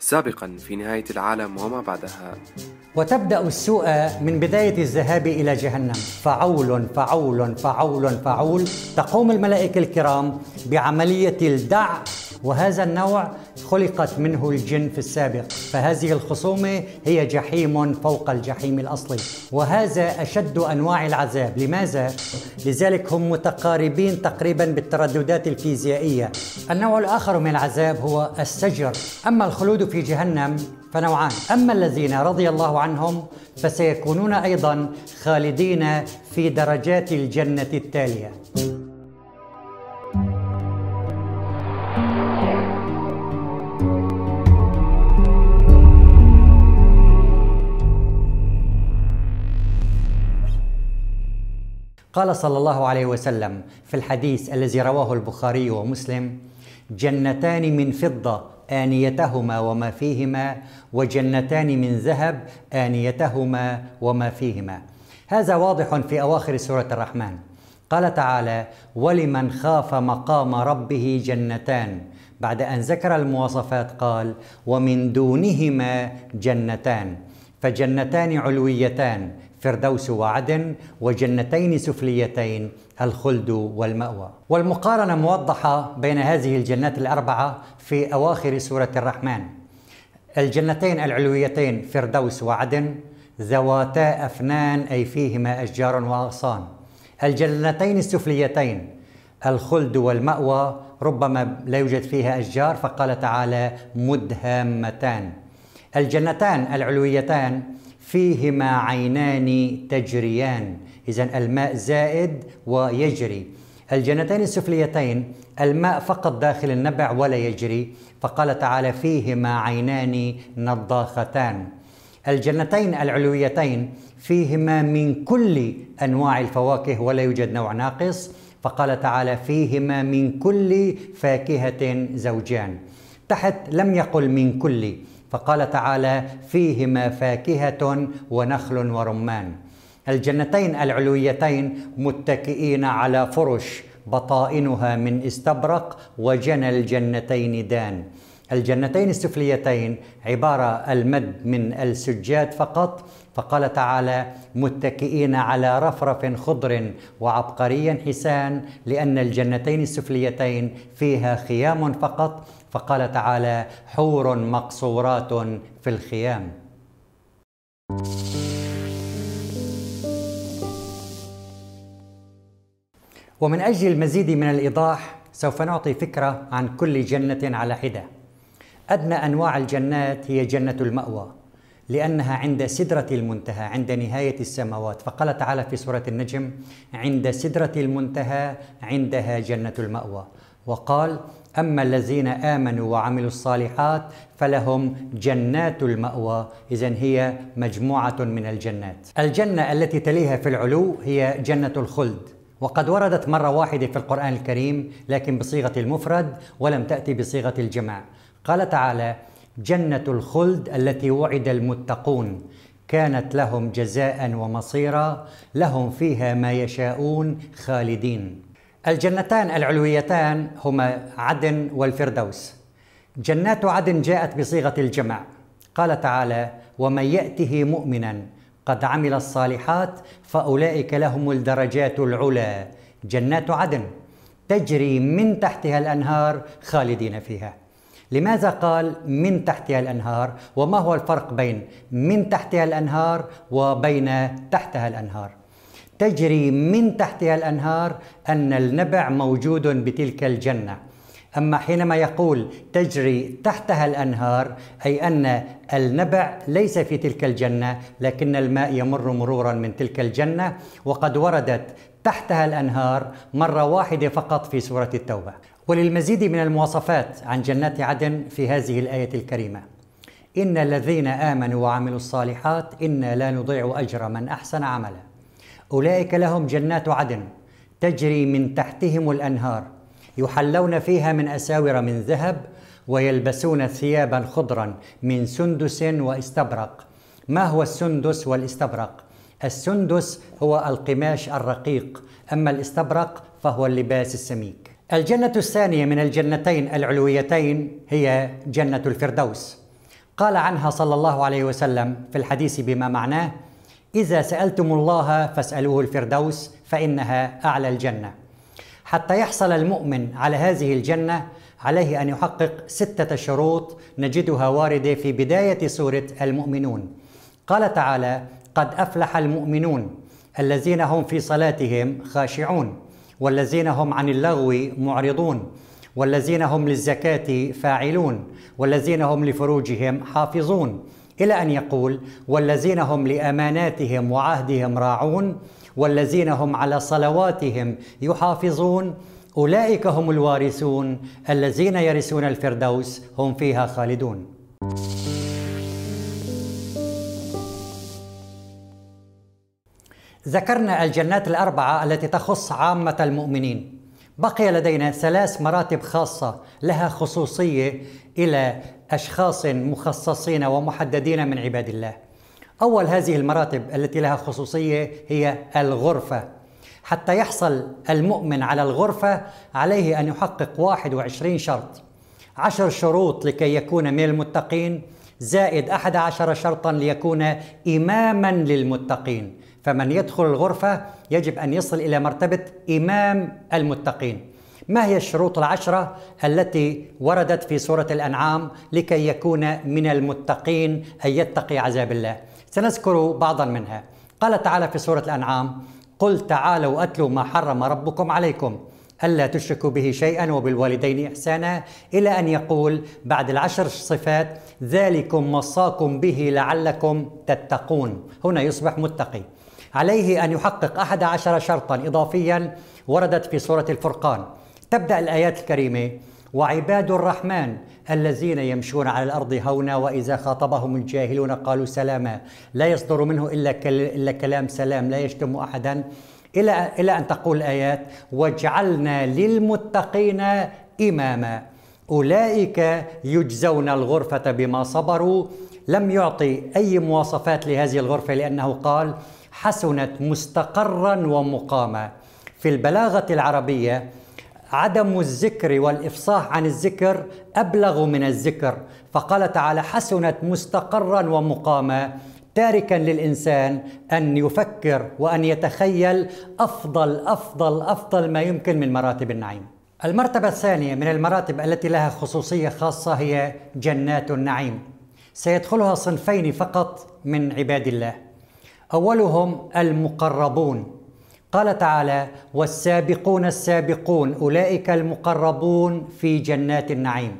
سابقا في نهاية العالم وما بعدها. وتبدأ السوء من بداية الذهاب إلى جهنم. فعول فعول فعول فعول تقوم الملائكة الكرام بعملية الدع وهذا النوع خلقت منه الجن في السابق فهذه الخصومة هي جحيم فوق الجحيم الأصلي. وهذا أشد أنواع العذاب. لماذا؟ لذلك هم متقاربين تقريبا بالترددات الفيزيائية. النوع الآخر من العذاب هو السجر. أما الخلود في جهنم فنوعان. أما الذين رضي الله عنهم فسيكونون أيضا خالدين في درجات الجنة التالية. قال صلى الله عليه وسلم في الحديث الذي رواه البخاري ومسلم جنتان من فضة آنيتهما وما فيهما وجنتان من ذهب آنيتهما وما فيهما. هذا واضح في أواخر سورة الرحمن. قال تعالى ولمن خاف مقام ربه جنتان. بعد أن ذكر المواصفات قال ومن دونهما جنتان. فجنتان علويتان فردوس وعدن وجنتين سفليتين الخلد والمأوى. والمقارنة موضحة بين هذه الجنات الأربعة في أواخر سورة الرحمن. الجنتين العلويتين فردوس وعدن ذواتا أفنان أي فيهما أشجار وأغصان. الجنتين السفليتين الخلد والمأوى ربما لا يوجد فيها أشجار فقال تعالى مدهامتان. الجنتان العلويتان فيهما عينان تجريان. اذا الماء زائد ويجري. الجنتين السفليتين الماء فقط داخل النبع ولا يجري. فقال تعالى فيهما عينان نضاختان. الجنتين العلويتين فيهما من كل أنواع الفواكه ولا يوجد نوع ناقص. فقال تعالى فيهما من كل فاكهة زوجان. تحت لم يقل من كل. فقال تعالى فيهما فاكهة ونخل ورمان. الجنتين العلويتين متكئين على فرش بطائنها من استبرق وجنى الجنتين دان. الجنتين السفليتين عبارة المد من السجاد فقط فقال تعالى متكئين على رفرف خضر وعبقري حسان لأن الجنتين السفليتين فيها خيام فقط. فقال تعالى حور مقصورات في الخيام. ومن أجل المزيد من الإيضاح سوف نعطي فكرة عن كل جنة على حدة. أدنى أنواع الجنات هي جنة المأوى. لأنها عند سدرة المنتهى عند نهاية السماوات. فقال تعالى في سورة النجم عند سدرة المنتهى عندها جنة المأوى. وقال أما الذين آمنوا وعملوا الصالحات فلهم جنات المأوى. اذا هي مجموعة من الجنات. الجنة التي تليها في العلو هي جنة الخلد. وقد وردت مرة واحدة في القرآن الكريم لكن بصيغة المفرد ولم تأتي بصيغة الجمع قال تعالى جنة الخلد التي وعد المتقون. كانت لهم جزاء ومصيرا لهم فيها ما يشاءون خالدين. الجنتان العلويتان هما عدن والفردوس. جنات عدن جاءت بصيغة الجمع. قال تعالى ومن يأته مؤمنا قد عمل الصالحات فأولئك لهم الدرجات العلى. جنات عدن تجري من تحتها الأنهار خالدين فيها. لماذا قال من تحتها الأنهار وما هو الفرق بين من تحتها الأنهار وبين تحتها الأنهار؟ تجري من تحتها الأنهار أن النبع موجود بتلك الجنة. أما حينما يقول تجري تحتها الأنهار أي أن النبع ليس في تلك الجنة لكن الماء يمر مرورا من تلك الجنة وقد وردت تحتها الأنهار مرة واحدة فقط في سورة التوبة. وللمزيد من المواصفات عن جنات عدن في هذه الآية الكريمة. إن الذين آمنوا وعملوا الصالحات أنا لا نضيع أجر من أحسن عملا. أولئك لهم جنات عدن تجري من تحتهم الأنهار يحلون فيها من أساور من ذهب ويلبسون ثيابا خضرا من سندس واستبرق. ما هو السندس والاستبرق؟ السندس هو القماش الرقيق أما الاستبرق فهو اللباس السميك. الجنة الثانية من الجنتين العلويتين هي جنة الفردوس. قال عنها صلى الله عليه وسلم في الحديث بما معناه إذا سألتم الله فاسألوه الفردوس فإنها أعلى الجنة. حتى يحصل المؤمن على هذه الجنة عليه أن يحقق ستة شروط نجدها واردة في بداية سورة المؤمنون. قال تعالى قد أفلح المؤمنون الذين هم في صلاتهم خاشعون. والذين هم عن اللغو معرضون والذين هم للزكاة فاعلون والذين هم لفروجهم حافظون. إلى أن يقول والذين هم لأماناتهم وعهدهم راعون والذين هم على صلواتهم يحافظون. أولئك هم الوارثون الذين يرثون الفردوس هم فيها خالدون. ذكرنا الجنات الأربعة التي تخص عامة المؤمنين. بقي لدينا ثلاث مراتب خاصة لها خصوصية إلى أشخاص مخصصين ومحددين من عباد الله. أول هذه المراتب التي لها خصوصية هي الغرفة. حتى يحصل المؤمن على الغرفة عليه أن يحقق 21 شرط. عشر شروط لكي يكون من المتقين زائد أحد عشر شرطا ليكون إماما للمتقين. فمن يدخل الغرفة يجب أن يصل إلى مرتبة إمام المتقين. ما هي الشروط العشرة التي وردت في سورة الأنعام لكي يكون من المتقين أن يتقي عذاب الله؟ سنذكر بعضا منها. قال تعالى في سورة الأنعام قل تعالوا أتلوا ما حرم ربكم عليكم ألا تشركوا به شيئا وبالوالدين إحسانا. إلى أن يقول بعد العشر صفات ذلكم وصاكم به لعلكم تتقون. هنا يصبح متقي. عليه أن يحقق أحد عشر شرطا إضافيا وردت في سورة الفرقان. تبدأ الآيات الكريمة وعباد الرحمن الذين يمشون على الأرض هونا وإذا خاطبهم الجاهلون قالوا سلاما. لا يصدر منه إلا إلا كلام سلام لا يشتم احدا. إلى إلى أن تقول الآيات واجعلنا للمتقين إماما. أولئك يجزون الغرفة بما صبروا. لم يعطي أي مواصفات لهذه الغرفة لأنه قال حسنت مستقرا ومقاما في البلاغة العربية عدم الذكر والإفصاح عن الذكر أبلغ من الذكر فقال تعالى حسنت مستقرا ومقاما تاركا للإنسان أن يفكر وأن يتخيل أفضل أفضل أفضل ما يمكن من مراتب النعيم. المرتبة الثانية من المراتب التي لها خصوصية خاصة هي جنات النعيم. سيدخلها صنفين فقط من عباد الله. أولهم المقربون. قال تعالى والسابقون السابقون أولئك المقربون في جنات النعيم.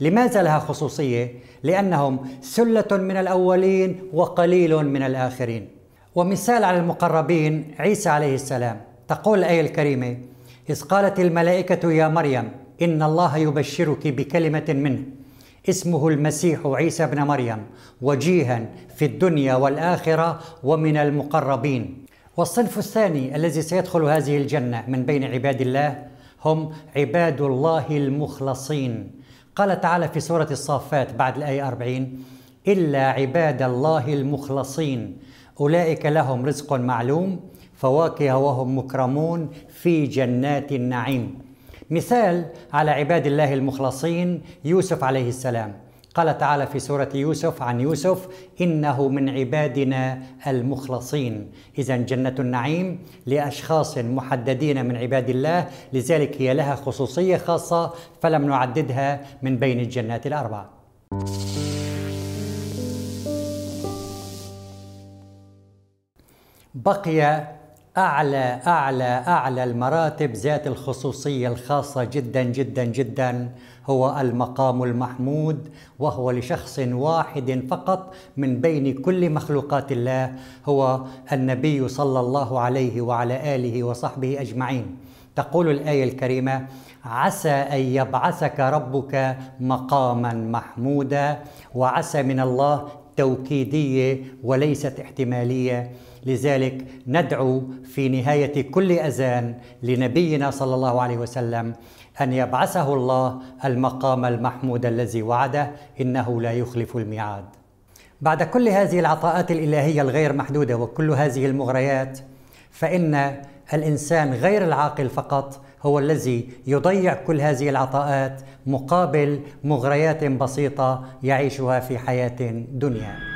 لماذا لها خصوصية؟ لأنهم سلة من الأولين وقليل من الآخرين. ومثال على المقربين عيسى عليه السلام. تقول الآية الكريمة إذ قالت الملائكة يا مريم إن الله يبشرك بكلمة منه. اسمه المسيح عيسى ابن مريم وجيها في الدنيا والآخرة ومن المقربين. والصنف الثاني الذي سيدخل هذه الجنة من بين عباد الله هم عباد الله المخلصين. قال تعالى في سورة الصافات بعد الآية 40 إلا عباد الله المخلصين. أولئك لهم رزق معلوم فواكه وهم مكرمون في جنات النعيم. مثال على عباد الله المخلصين يوسف عليه السلام. قال تعالى في سورة يوسف عن يوسف إنه من عبادنا المخلصين. إذا جنة النعيم لأشخاص محددين من عباد الله لذلك هي لها خصوصية خاصة فلم نعددها من بين الجنات الأربعة. بقي أعلى أعلى أعلى المراتب ذات الخصوصية الخاصة جدا جدا جدا. هو المقام المحمود وهو لشخص واحد فقط من بين كل مخلوقات الله. هو النبي صلى الله عليه وعلى آله وصحبه أجمعين. تقول الآية الكريمة عسى أن يبعثك ربك مقاما محمودا وعسى من الله توكيدية وليست احتمالية. لذلك ندعو في نهاية كل أذان لنبينا صلى الله عليه وسلم أن يبعثه الله المقام المحمود الذي وعده إنه لا يخلف الميعاد. بعد كل هذه العطاءات الإلهية الغير محدودة وكل هذه المغريات فإن الإنسان غير العاقل فقط هو الذي يضيع كل هذه العطاءات مقابل مغريات بسيطة يعيشها في حياة دنيا